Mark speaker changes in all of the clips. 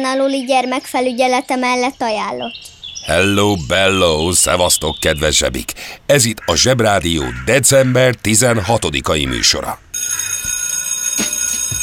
Speaker 1: teljesen aluli gyermekfelügyelete mellett ajánlott.
Speaker 2: Hello, bello, szevasztok, kedves zsebik! Ez itt a Zsebrádió december 16-ai műsora.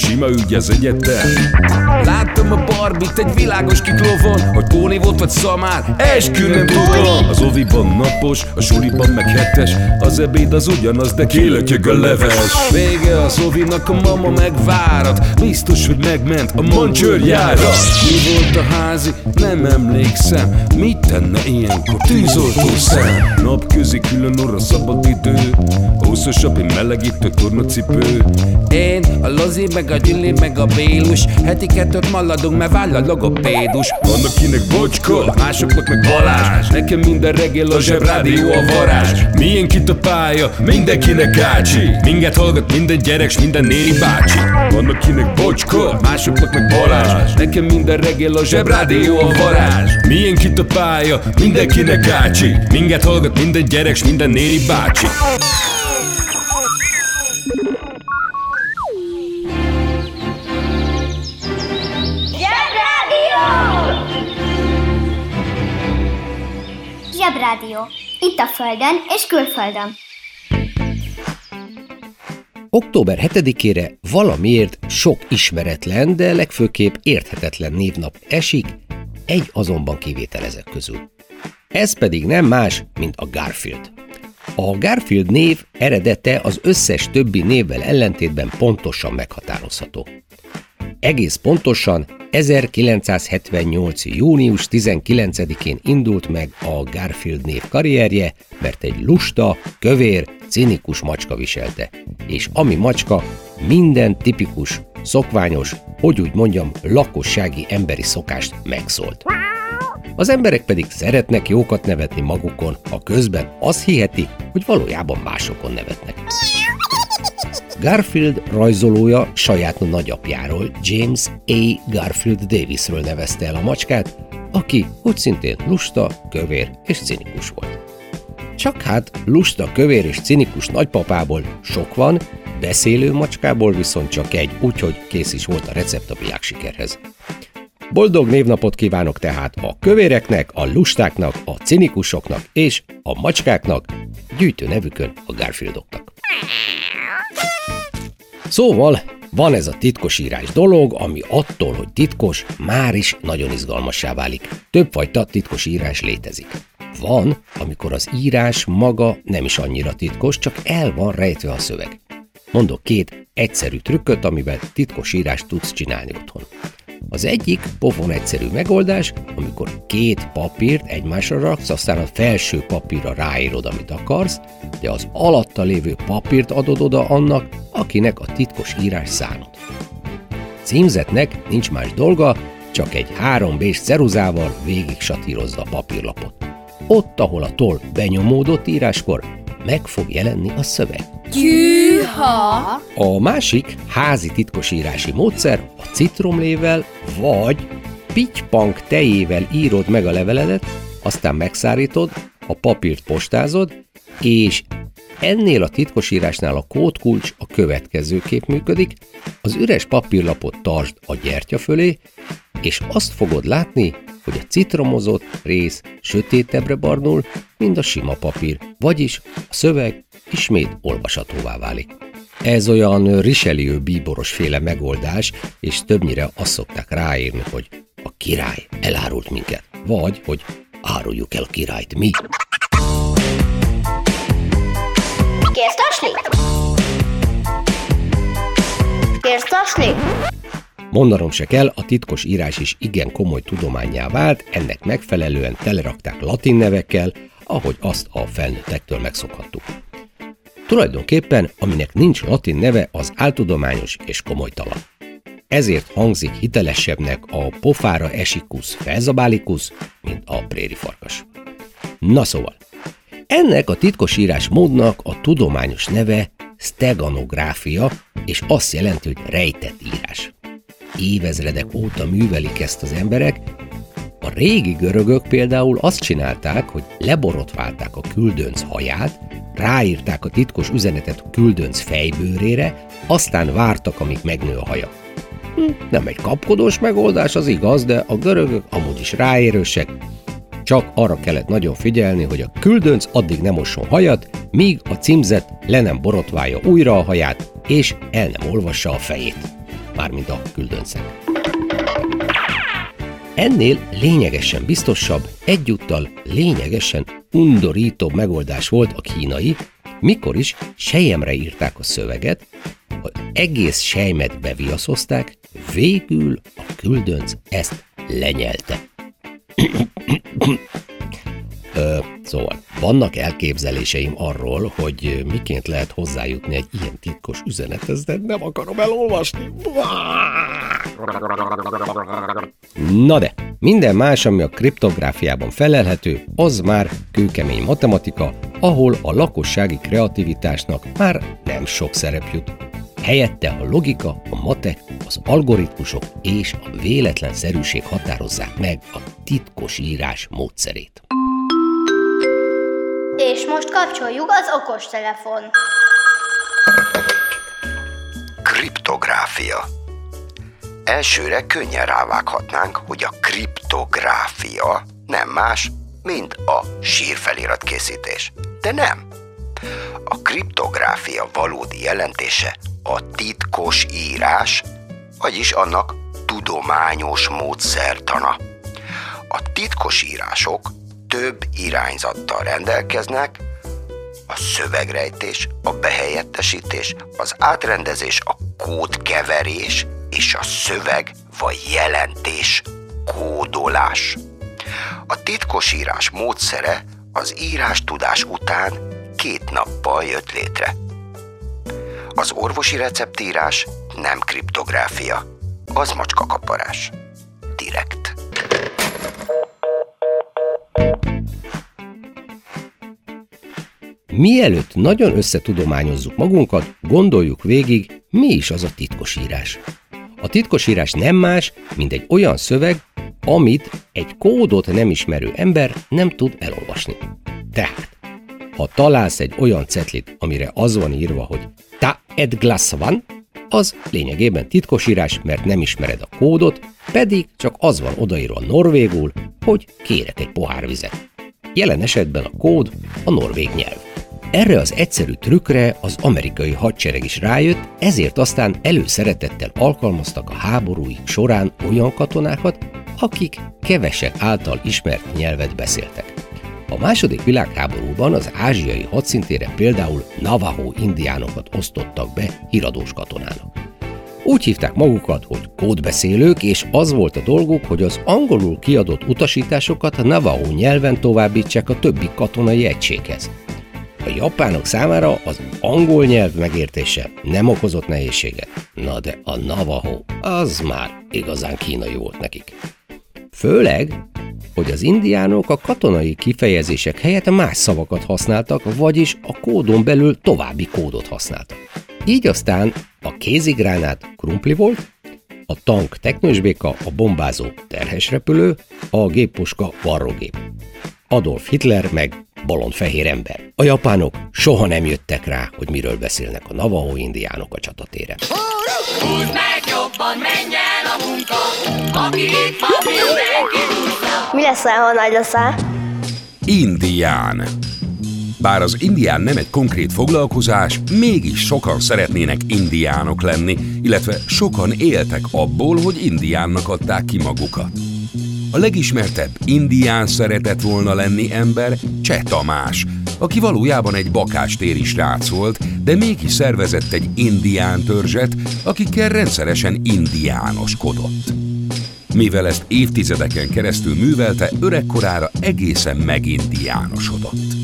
Speaker 3: sima ügy az egyetem. Láttam a barbit egy világos kiklovon Hogy Póni volt vagy szamár, eskü nem tudom. Az oviban napos, a suliban meg hetes Az ebéd az ugyanaz, de kilötyög a leves. Vége az ovinak, a mama megvárat Biztos, hogy megment a mancsőrjára. Mi volt a házi? Nem emlékszem. Mit tenne ilyenkor tűzoltó szem? Napközi külön orra szabad idő Húszosabb, én melegítő tornacipő. Én, a Lozi, meg a Gyüli, meg a Bélus. Heti kettőt maladunk, mert váll a logopédus. Van akinek bocska, másoknak meg Balázs. Nekem minden reggel a zsebrádió a varázs. Milyen kit a pálya, mindenkinek ácsi. Minket hallgat minden gyerek, s minden néri bácsi. Van akinek bocska, másoknak meg Balázs. Nekem minden reggel a zsebrádió a varázs. Milyen kit a pálya, mindenkinek ácsi. Minket hallgat minden gyerek, s minden néri bácsi
Speaker 1: Zsebrádió. Itt a Földön és külföldön.
Speaker 4: Október 7-ére valamiért sok ismeretlen, de legfőképp érthetetlen névnap esik, egy azonban kivétel ezek közül. Ez pedig nem más, mint a Garfield. A Garfield név eredete az összes többi névvel ellentétben pontosan meghatározható. Egész pontosan 1978. június 19-én indult meg a Garfield név karrierje, mert egy lusta, kövér, cinikus macska viselte. És ami macska minden tipikus, szokványos, hogy úgy mondjam, lakossági emberi szokást megszólt. Az emberek pedig szeretnek jókat nevetni magukon, a közben azt hiheti, hogy valójában másokon nevetnek. Garfield rajzolója saját nagyapjáról, James A. Garfield Davisről nevezte el a macskát, aki úgy szintén lusta, kövér és cinikus volt. Csak hát lusta, kövér és cinikus nagypapából sok van, beszélő macskából viszont csak egy, úgyhogy kész is volt a recept a világsikerhez. Boldog névnapot kívánok tehát a kövéreknek, a lustáknak, a cinikusoknak és a macskáknak, gyűjtő nevükön a Garfieldoknak. Szóval van ez a titkosírás dolog, ami attól, hogy titkos, már is nagyon izgalmassá válik. Többfajta titkosírás létezik. Van, amikor az írás maga nem is annyira titkos, csak el van rejtve a szöveg. Mondok két egyszerű trükköt, amivel titkos írást tudsz csinálni otthon. Az egyik pofon egyszerű megoldás, amikor két papírt egymásra raksz, aztán a felső papírra ráírod, amit akarsz, de az alatta lévő papírt adod oda annak, akinek a titkos írás szánod. Címzetnek nincs más dolga, csak egy 3B-s ceruzával végig satírozza a papírlapot. Ott, ahol a toll benyomódott íráskor, meg fog jelenni a szöveg.
Speaker 5: Gyűha!
Speaker 4: A másik házi titkosírási módszer a citromlével vagy pitypank tejével írod meg a leveledet, aztán megszárítod, a papírt postázod, és ennél a titkosírásnál a kódkulcs a következőképp működik, az üres papírlapot tartsd a gyertya fölé, és azt fogod látni, hogy a citromozott rész sötétebbre barnul, mint a sima papír, vagyis a szöveg ismét olvashatóvá válik. Ez olyan Richelieu bíboros féle megoldás, és többnyire azt szokták ráírni, hogy a király elárult minket, vagy hogy áruljuk el a királyt mi.
Speaker 1: Kérsz tasni?
Speaker 4: Mondanom se kell, a titkos írás is igen komoly tudományá vált, ennek megfelelően telerakták latin nevekkel, ahogy azt a felnőttektől megszokhattuk. Tulajdonképpen, aminek nincs latin neve, az áltudományos és komolytalan. ezért hangzik hitelesebbnek a pofára esikus felzabálikus, mint a préri farkas. Na szóval, ennek a titkosírás módnak a tudományos neve steganográfia, és azt jelenti, hogy rejtett írás. Évezredek óta művelik ezt az emberek, a régi görögök például azt csinálták, hogy leborotválták a küldönc haját, ráírták a titkos üzenetet a küldönc fejbőrére, aztán vártak, amíg megnő a haja. Hm, nem egy kapkodós megoldás, az igaz, de a görögök amúgy is ráérősek, csak arra kellett nagyon figyelni, hogy a küldönc addig nem mosson hajat, míg a címzet le nem borotválja újra a haját, és el nem olvassa a fejét. Mármint a küldöncek. Ennél lényegesen biztosabb, egyúttal lényegesen undorítóbb megoldás volt a kínai, mikor is sejemre írták a szöveget, hogy egész sejmet beviaszozták, végül a küldönc ezt lenyelte. Ö, szóval, vannak elképzeléseim arról, hogy miként lehet hozzájutni egy ilyen titkos üzenethez, de nem akarom elolvasni. Na de, minden más, ami a kriptográfiában felelhető, az már kőkemény matematika, ahol a lakossági kreativitásnak már nem sok szerep jut. Helyette a logika, a matek, az algoritmusok és a véletlenszerűség határozzák meg a titkos írás módszerét.
Speaker 1: És most kapcsoljuk az okos telefon.
Speaker 6: Kriptográfia Elsőre könnyen rávághatnánk, hogy a kriptográfia nem más, mint a sírfelirat készítés. De nem. A kriptográfia valódi jelentése a titkos írás, vagyis annak tudományos módszertana. A titkos írások több irányzattal rendelkeznek, a szövegrejtés, a behelyettesítés, az átrendezés, a kódkeverés és a szöveg vagy jelentés kódolás. A titkosírás módszere az írás tudás után két nappal jött létre. Az orvosi receptírás nem kriptográfia, az macskakaparás. Direkt.
Speaker 4: Mielőtt nagyon összetudományozzuk magunkat, gondoljuk végig, mi is az a titkosírás. A titkosírás nem más, mint egy olyan szöveg, amit egy kódot nem ismerő ember nem tud elolvasni. Tehát, ha találsz egy olyan cetlit, amire az van írva, hogy ed glass van, az lényegében titkosírás, mert nem ismered a kódot, pedig csak az van odaírva norvégul, hogy kérek egy pohár vizet. Jelen esetben a kód a norvég nyelv. Erre az egyszerű trükkre az amerikai hadsereg is rájött, ezért aztán előszeretettel alkalmaztak a háborúik során olyan katonákat, akik kevesek által ismert nyelvet beszéltek. A második világháborúban az ázsiai hadszintére például Navajo indiánokat osztottak be híradós katonának. Úgy hívták magukat, hogy kódbeszélők, és az volt a dolguk, hogy az angolul kiadott utasításokat Navajo nyelven továbbítsák a többi katonai egységhez. A japánok számára az angol nyelv megértése nem okozott nehézséget. Na de a Navajo az már igazán kínai volt nekik. Főleg, hogy az indiánok a katonai kifejezések helyett más szavakat használtak, vagyis a kódon belül további kódot használtak. Így aztán a kézigránát krumpli volt, a tank teknősbéka, a bombázó terhesrepülő, a géppuska varrógép. Adolf Hitler meg fehér ember. A japánok soha nem jöttek rá, hogy miről beszélnek a Navajo indiánok a csatatéren. Húzd meg jobban, menj el a munka,
Speaker 1: aki itt van, mindenki Mi lesz, ha nagy leszel?
Speaker 3: Indián. Bár az indián nem egy konkrét foglalkozás, mégis sokan szeretnének indiánok lenni, illetve sokan éltek abból, hogy indiánnak adták ki magukat. A legismertebb indián szeretett volna lenni ember Cseh Tamás, aki valójában egy bakástéri srác volt, de mégis szervezett egy indián törzset, akikkel rendszeresen indiánoskodott. Mivel ezt évtizedeken keresztül művelte, öregkorára egészen megindiánosodott.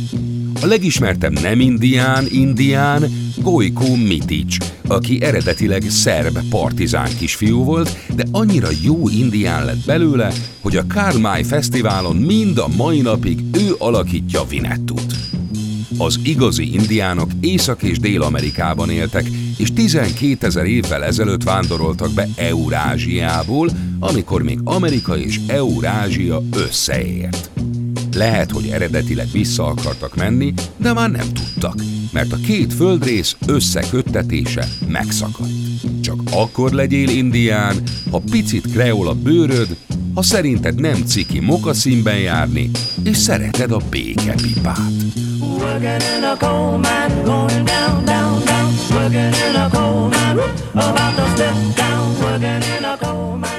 Speaker 3: A legismertebb nem indián indián Gojko Mitic,
Speaker 7: aki eredetileg szerb partizán kisfiú volt, de annyira jó indián lett belőle, hogy a Karl May Fesztiválon mind a mai napig ő alakítja Vinettut. Az igazi indiánok Észak- és Dél-Amerikában éltek, és 12 ezer évvel ezelőtt vándoroltak be Eurázsiából, amikor még Amerika és Eurázsia összeért. Lehet, hogy eredetileg vissza akartak menni, de már nem tudtak, mert a két földrész összeköttetése megszakadt. Csak akkor legyél indián, ha picit kreol a bőröd, ha szerinted nem ciki mokaszínben járni, és szereted a békepipát. Working in a coal mine, going down, down, down. Working in a coal mine, about to step down. Working in a coal mine.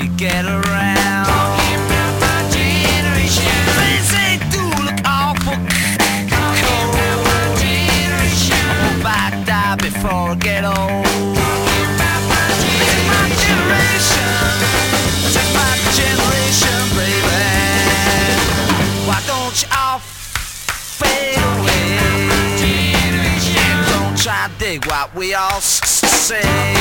Speaker 7: We get around. Talking about my generation. Things they do look awful. Talking about my generation. I won't back die before I get old. Talking my generation. This is my generation, baby. Why don't you all fade away? Don't try to dig what we all say.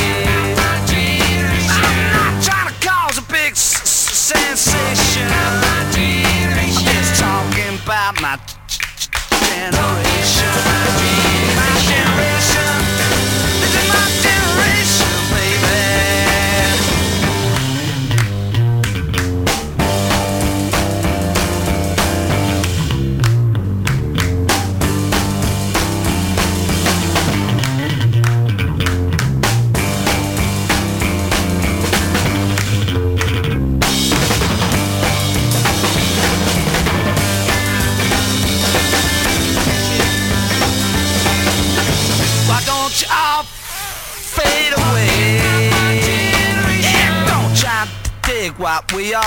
Speaker 7: What we all.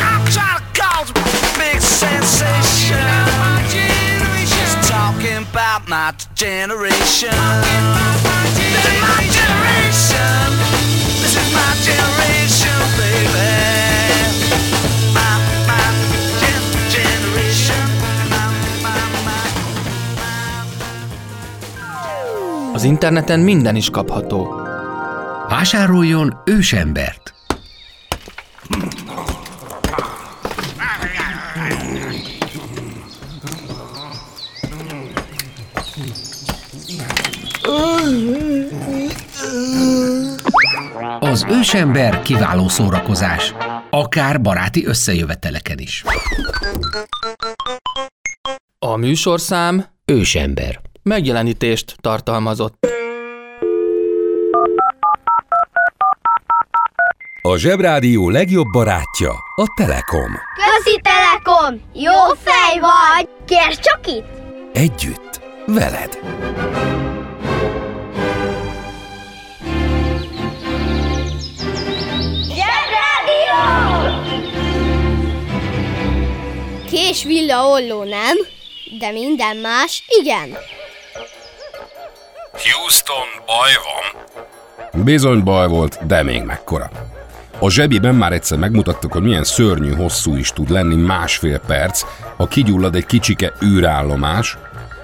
Speaker 7: I'm trying to cause a big sensation. Talking about my generation. Az interneten minden is kapható.
Speaker 4: Vásároljon ősembert! Az ősember kiváló szórakozás, akár baráti összejöveteleken is.
Speaker 8: A műsorszám
Speaker 4: ősember
Speaker 8: megjelenítést tartalmazott.
Speaker 7: A Zsebrádió legjobb barátja a Telekom.
Speaker 1: Közi Telekom! Jó fej vagy! Kérd csak itt!
Speaker 7: Együtt, veled!
Speaker 1: Zsebrádió! Kés villa olló nem, de minden más igen.
Speaker 7: Houston, baj van?
Speaker 3: Bizony baj volt, de még mekkora. A zsebiben már egyszer megmutattuk, hogy milyen szörnyű hosszú is tud lenni másfél perc, ha kigyullad egy kicsike űrállomás,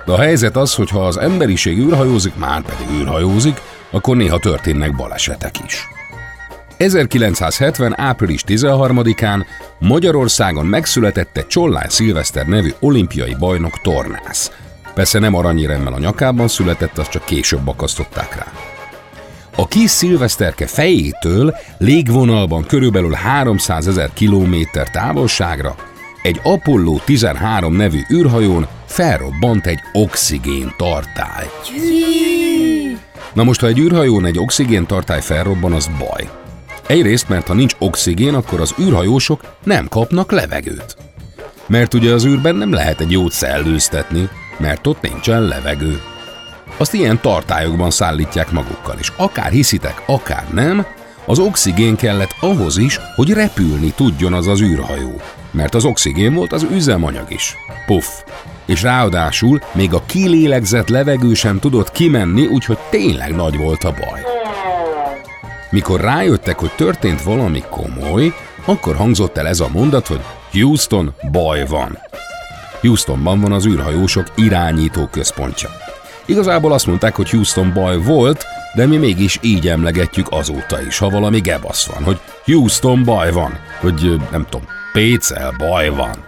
Speaker 3: de a helyzet az, hogy ha az emberiség űrhajózik, már pedig űrhajózik, akkor néha történnek balesetek is. 1970. április 13-án Magyarországon megszületett egy Csollány Szilveszter nevű olimpiai bajnok tornász. Persze nem aranyéremmel a nyakában született, azt csak később akasztották rá. A kis szilveszterke fejétől légvonalban körülbelül 300 ezer kilométer távolságra egy Apollo 13 nevű űrhajón felrobbant egy oxigén tartály. Na most, ha egy űrhajón egy oxigén tartály felrobban, az baj. Egyrészt, mert ha nincs oxigén, akkor az űrhajósok nem kapnak levegőt. Mert ugye az űrben nem lehet egy jót szellőztetni, mert ott nincsen levegő azt ilyen tartályokban szállítják magukkal, és akár hiszitek, akár nem, az oxigén kellett ahhoz is, hogy repülni tudjon az az űrhajó. Mert az oxigén volt az üzemanyag is. Puff. És ráadásul még a kilélegzett levegő sem tudott kimenni, úgyhogy tényleg nagy volt a baj. Mikor rájöttek, hogy történt valami komoly, akkor hangzott el ez a mondat, hogy Houston, baj van. Houstonban van az űrhajósok irányító központja. Igazából azt mondták, hogy Houston baj volt, de mi mégis így emlegetjük azóta is, ha valami gebasz van, hogy Houston baj van, hogy nem tudom, Pécel baj van.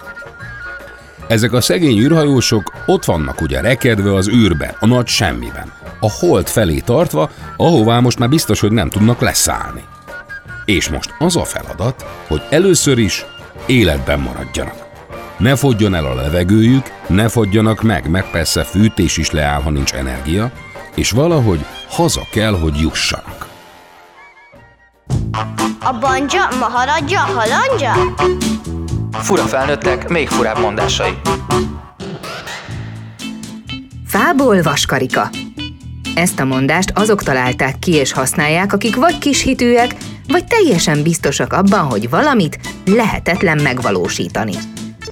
Speaker 3: Ezek a szegény űrhajósok ott vannak ugye rekedve az űrben, a nagy semmiben, a hold felé tartva, ahová most már biztos, hogy nem tudnak leszállni. És most az a feladat, hogy először is életben maradjanak. Ne fogjon el a levegőjük, ne fogjanak meg, meg persze fűtés is leáll, ha nincs energia, és valahogy haza kell, hogy jussanak.
Speaker 1: A banja, maharadja, halandja?
Speaker 8: Fura felnőttek, még furább mondásai.
Speaker 9: Fából vaskarika. Ezt a mondást azok találták ki és használják, akik vagy kishitűek, vagy teljesen biztosak abban, hogy valamit lehetetlen megvalósítani.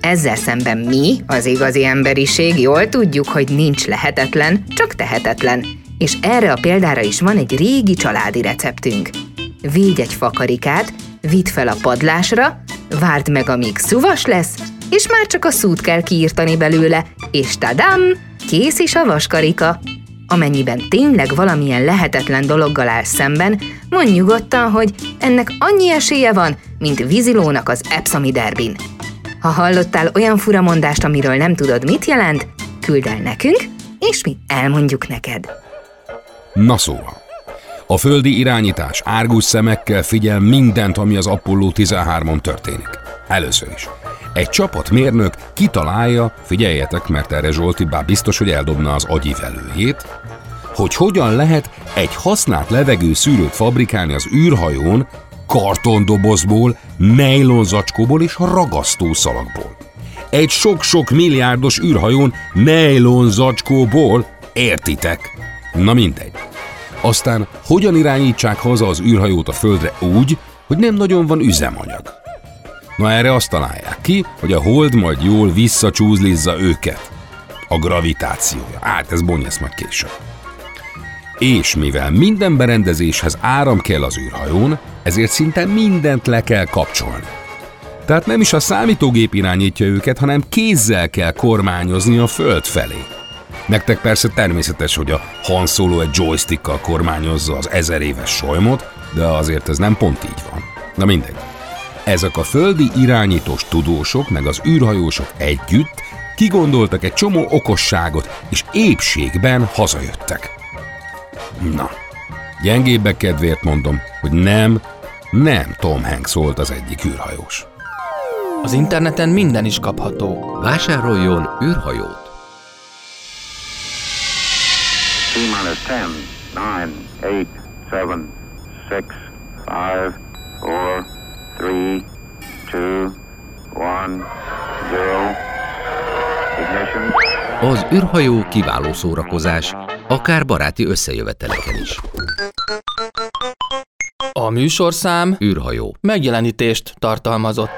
Speaker 9: Ezzel szemben mi, az igazi emberiség, jól tudjuk, hogy nincs lehetetlen, csak tehetetlen. És erre a példára is van egy régi családi receptünk. Védj egy fakarikát, vidd fel a padlásra, várd meg, amíg szuvas lesz, és már csak a szút kell kiírtani belőle, és tadám, kész is a vaskarika. Amennyiben tényleg valamilyen lehetetlen dologgal áll szemben, mondj nyugodtan, hogy ennek annyi esélye van, mint vízilónak az Epsomi derbin. Ha hallottál olyan furamondást, amiről nem tudod, mit jelent, küld el nekünk, és mi elmondjuk neked.
Speaker 3: Na szóval. A földi irányítás árgus szemekkel figyel mindent, ami az Apollo 13-on történik. Először is. Egy csapat mérnök kitalálja, figyeljetek, mert erre Zsolti bár biztos, hogy eldobna az agyivelőjét, hogy hogyan lehet egy használt levegő szűrőt fabrikálni az űrhajón kartondobozból, nejlonzacskóból és ragasztószalagból. Egy sok-sok milliárdos űrhajón nejlonzacskóból, értitek? Na mindegy. Aztán hogyan irányítsák haza az űrhajót a földre úgy, hogy nem nagyon van üzemanyag. Na erre azt találják ki, hogy a hold majd jól visszacsúzlizza őket. A gravitációja. Hát ez bonyolsz majd később. És mivel minden berendezéshez áram kell az űrhajón, ezért szinte mindent le kell kapcsolni. Tehát nem is a számítógép irányítja őket, hanem kézzel kell kormányozni a föld felé. Nektek persze természetes, hogy a Han Solo egy joystickkal kormányozza az ezer éves solymot, de azért ez nem pont így van. Na mindegy. Ezek a földi irányítós tudósok meg az űrhajósok együtt kigondoltak egy csomó okosságot, és épségben hazajöttek. Na, gyengébbek kedvéért mondom, hogy nem, nem Tom Hanks volt az egyik űrhajós.
Speaker 8: Az interneten minden is kapható.
Speaker 4: Vásároljon űrhajót!
Speaker 10: T-minus 10, 9, 8, 7, 6, 5, 4, 3, 2, 1, 0. Ignition.
Speaker 4: Az űrhajó kiváló szórakozás, akár baráti összejöveteleken is.
Speaker 8: A műsorszám
Speaker 4: űrhajó.
Speaker 8: megjelenítést tartalmazott.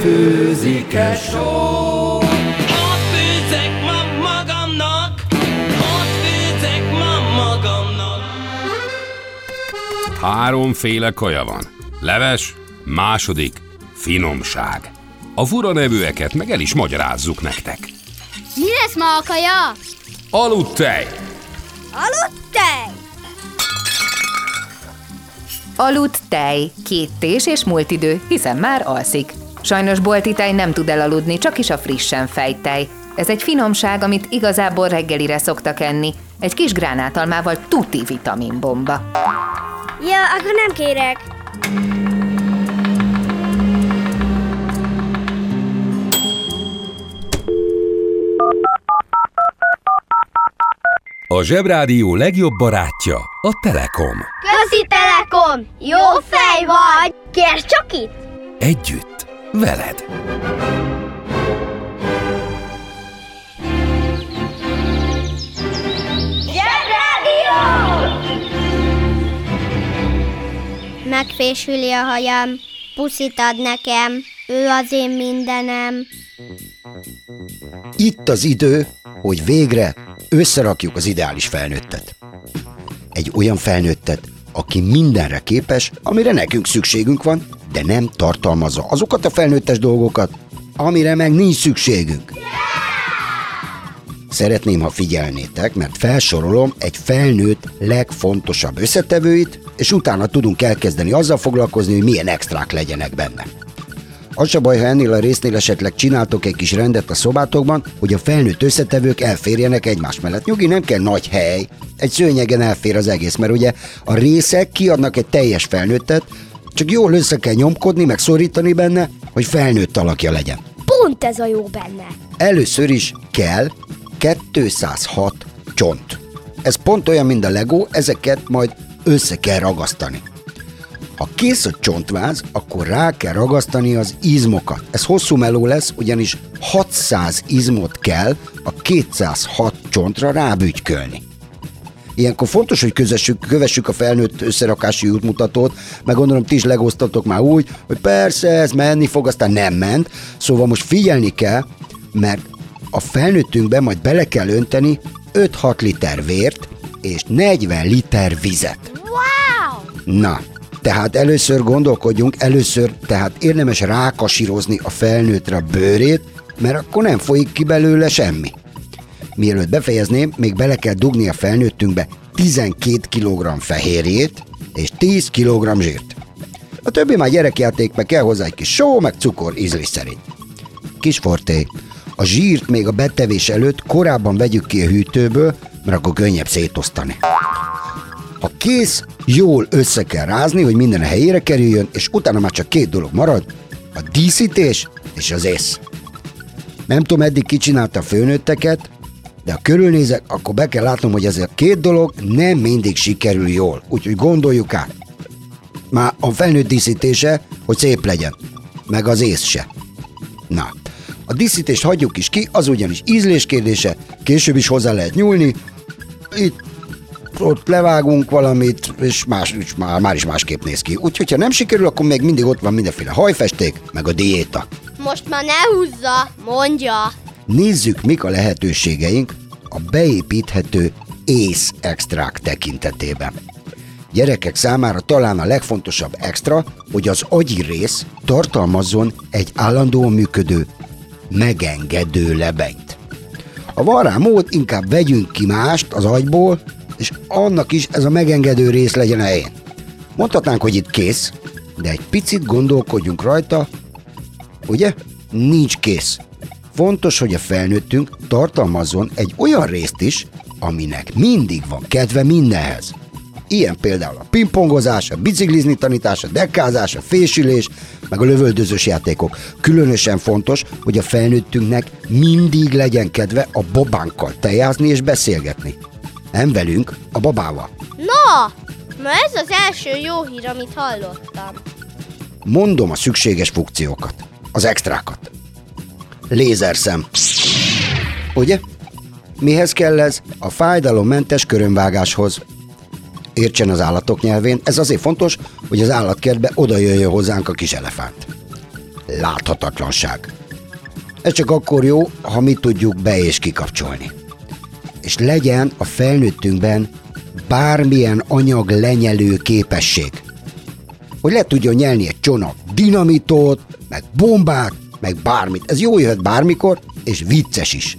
Speaker 11: Főzik-e só?
Speaker 12: Ott főzek ma magamnak, ott főzek ma magamnak.
Speaker 3: Háromféle kaja van. Leves, második, finomság. A fura nevűeket meg el is magyarázzuk nektek.
Speaker 1: Mi lesz ma a kaja?
Speaker 3: Aludtej!
Speaker 1: Aludt tej!
Speaker 9: Aludt tej, két tés és múlt idő, hiszen már alszik. Sajnos bolti tej nem tud elaludni, csak is a frissen fejt tej. Ez egy finomság, amit igazából reggelire szoktak enni. Egy kis gránátalmával tuti vitaminbomba.
Speaker 1: Ja, akkor nem kérek.
Speaker 3: A Zsebrádió legjobb barátja a Telekom.
Speaker 1: Közi Telekom! Jó fej vagy! Kérd csak itt!
Speaker 3: Együtt, veled.
Speaker 1: Zsebrádió! Megfésüli a hajam, puszit ad nekem, ő az én mindenem.
Speaker 6: Itt az idő, hogy végre összerakjuk az ideális felnőttet. Egy olyan felnőttet, aki mindenre képes, amire nekünk szükségünk van, de nem tartalmazza azokat a felnőttes dolgokat, amire meg nincs szükségünk. Szeretném, ha figyelnétek, mert felsorolom egy felnőtt legfontosabb összetevőit, és utána tudunk elkezdeni azzal foglalkozni, hogy milyen extrák legyenek benne. Az se baj, ha ennél a résznél esetleg csináltok egy kis rendet a szobátokban, hogy a felnőtt összetevők elférjenek egymás mellett. Nyugi, nem kell nagy hely, egy szőnyegen elfér az egész, mert ugye a részek kiadnak egy teljes felnőttet, csak jól össze kell nyomkodni, meg szorítani benne, hogy felnőtt alakja legyen.
Speaker 1: Pont ez a jó benne.
Speaker 6: Először is kell 206 csont. Ez pont olyan, mint a Lego, ezeket majd össze kell ragasztani. Ha kész a csontváz, akkor rá kell ragasztani az izmokat. Ez hosszú meló lesz, ugyanis 600 izmot kell a 206 csontra rábügykölni. Ilyenkor fontos, hogy közessük, kövessük a felnőtt összerakási útmutatót, meg gondolom ti is legoztatok már úgy, hogy persze ez menni fog, aztán nem ment. Szóval most figyelni kell, mert a felnőttünkbe majd bele kell önteni 5-6 liter vért és 40 liter vizet.
Speaker 1: Wow!
Speaker 6: Na, tehát először gondolkodjunk, először tehát érdemes rákasírozni a felnőttre a bőrét, mert akkor nem folyik ki belőle semmi. Mielőtt befejezném, még bele kell dugni a felnőttünkbe 12 kg fehérjét és 10 kg zsírt. A többi már gyerekjáték, meg kell hozzá egy kis só, meg cukor ízlés szerint. Kis forté, a zsírt még a betevés előtt korábban vegyük ki a hűtőből, mert akkor könnyebb szétosztani. Ha kész, jól össze kell rázni, hogy minden a helyére kerüljön, és utána már csak két dolog marad, a díszítés és az ész. Nem tudom, eddig ki csinálta a főnőtteket, de ha körülnézek, akkor be kell látnom, hogy ez a két dolog nem mindig sikerül jól. Úgyhogy gondoljuk át. Már a felnőtt díszítése, hogy szép legyen, meg az ész se. Na, a díszítést hagyjuk is ki, az ugyanis ízlés kérdése, később is hozzá lehet nyúlni. Itt ott levágunk valamit, és más, és már, már is másképp néz ki. Úgyhogy, ha nem sikerül, akkor még mindig ott van mindenféle hajfesték, meg a diéta.
Speaker 1: Most már ne húzza, mondja.
Speaker 6: Nézzük, mik a lehetőségeink a beépíthető ész extrák tekintetében. Gyerekek számára talán a legfontosabb extra, hogy az agyi rész tartalmazzon egy állandóan működő, megengedő lebenyt. Ha van rá mód, inkább vegyünk ki mást az agyból, és annak is ez a megengedő rész legyen a helyén. Mondhatnánk, hogy itt kész, de egy picit gondolkodjunk rajta, ugye? Nincs kész. Fontos, hogy a felnőttünk tartalmazzon egy olyan részt is, aminek mindig van kedve mindenhez. Ilyen például a pingpongozás, a biciklizni tanítás, a dekkázás, a fésülés, meg a lövöldözős játékok. Különösen fontos, hogy a felnőttünknek mindig legyen kedve a babánkkal tejázni és beszélgetni. Nem velünk, a babával.
Speaker 1: Na, na ez az első jó hír, amit hallottam.
Speaker 6: Mondom a szükséges funkciókat, az extrákat. Lézerszem. Ugye? Mihez kell ez? A fájdalommentes körömvágáshoz. Értsen az állatok nyelvén, ez azért fontos, hogy az állatkertbe oda jöjjön hozzánk a kis elefánt. Láthatatlanság. Ez csak akkor jó, ha mi tudjuk be és kikapcsolni. És legyen a felnőttünkben bármilyen anyag lenyelő képesség. Hogy le tudjon nyelni egy csomag dinamitot, meg bombát, meg bármit. Ez jó jöhet bármikor, és vicces is.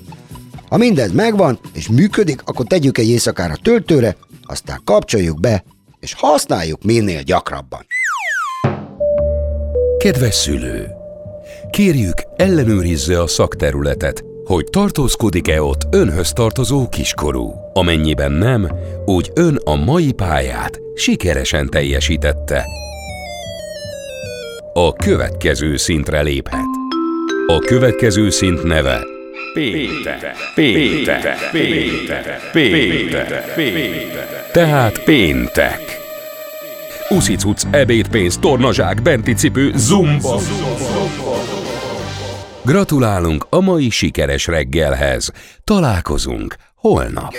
Speaker 6: Ha mindez megvan, és működik, akkor tegyük egy éjszakára töltőre, aztán kapcsoljuk be, és használjuk minél gyakrabban.
Speaker 12: Kedves szülő! Kérjük, ellenőrizze a szakterületet, hogy tartózkodik-e ott önhöz tartozó kiskorú. Amennyiben nem, úgy ön a mai pályát sikeresen teljesítette. A következő szintre léphet. A következő szint neve Péntek, péntek, péntek, péntek, péntek. Tehát péntek. Uszicuc, ebédpénz, tornazsák, benti cipő, zumba. Gratulálunk a mai sikeres reggelhez. Találkozunk holnap.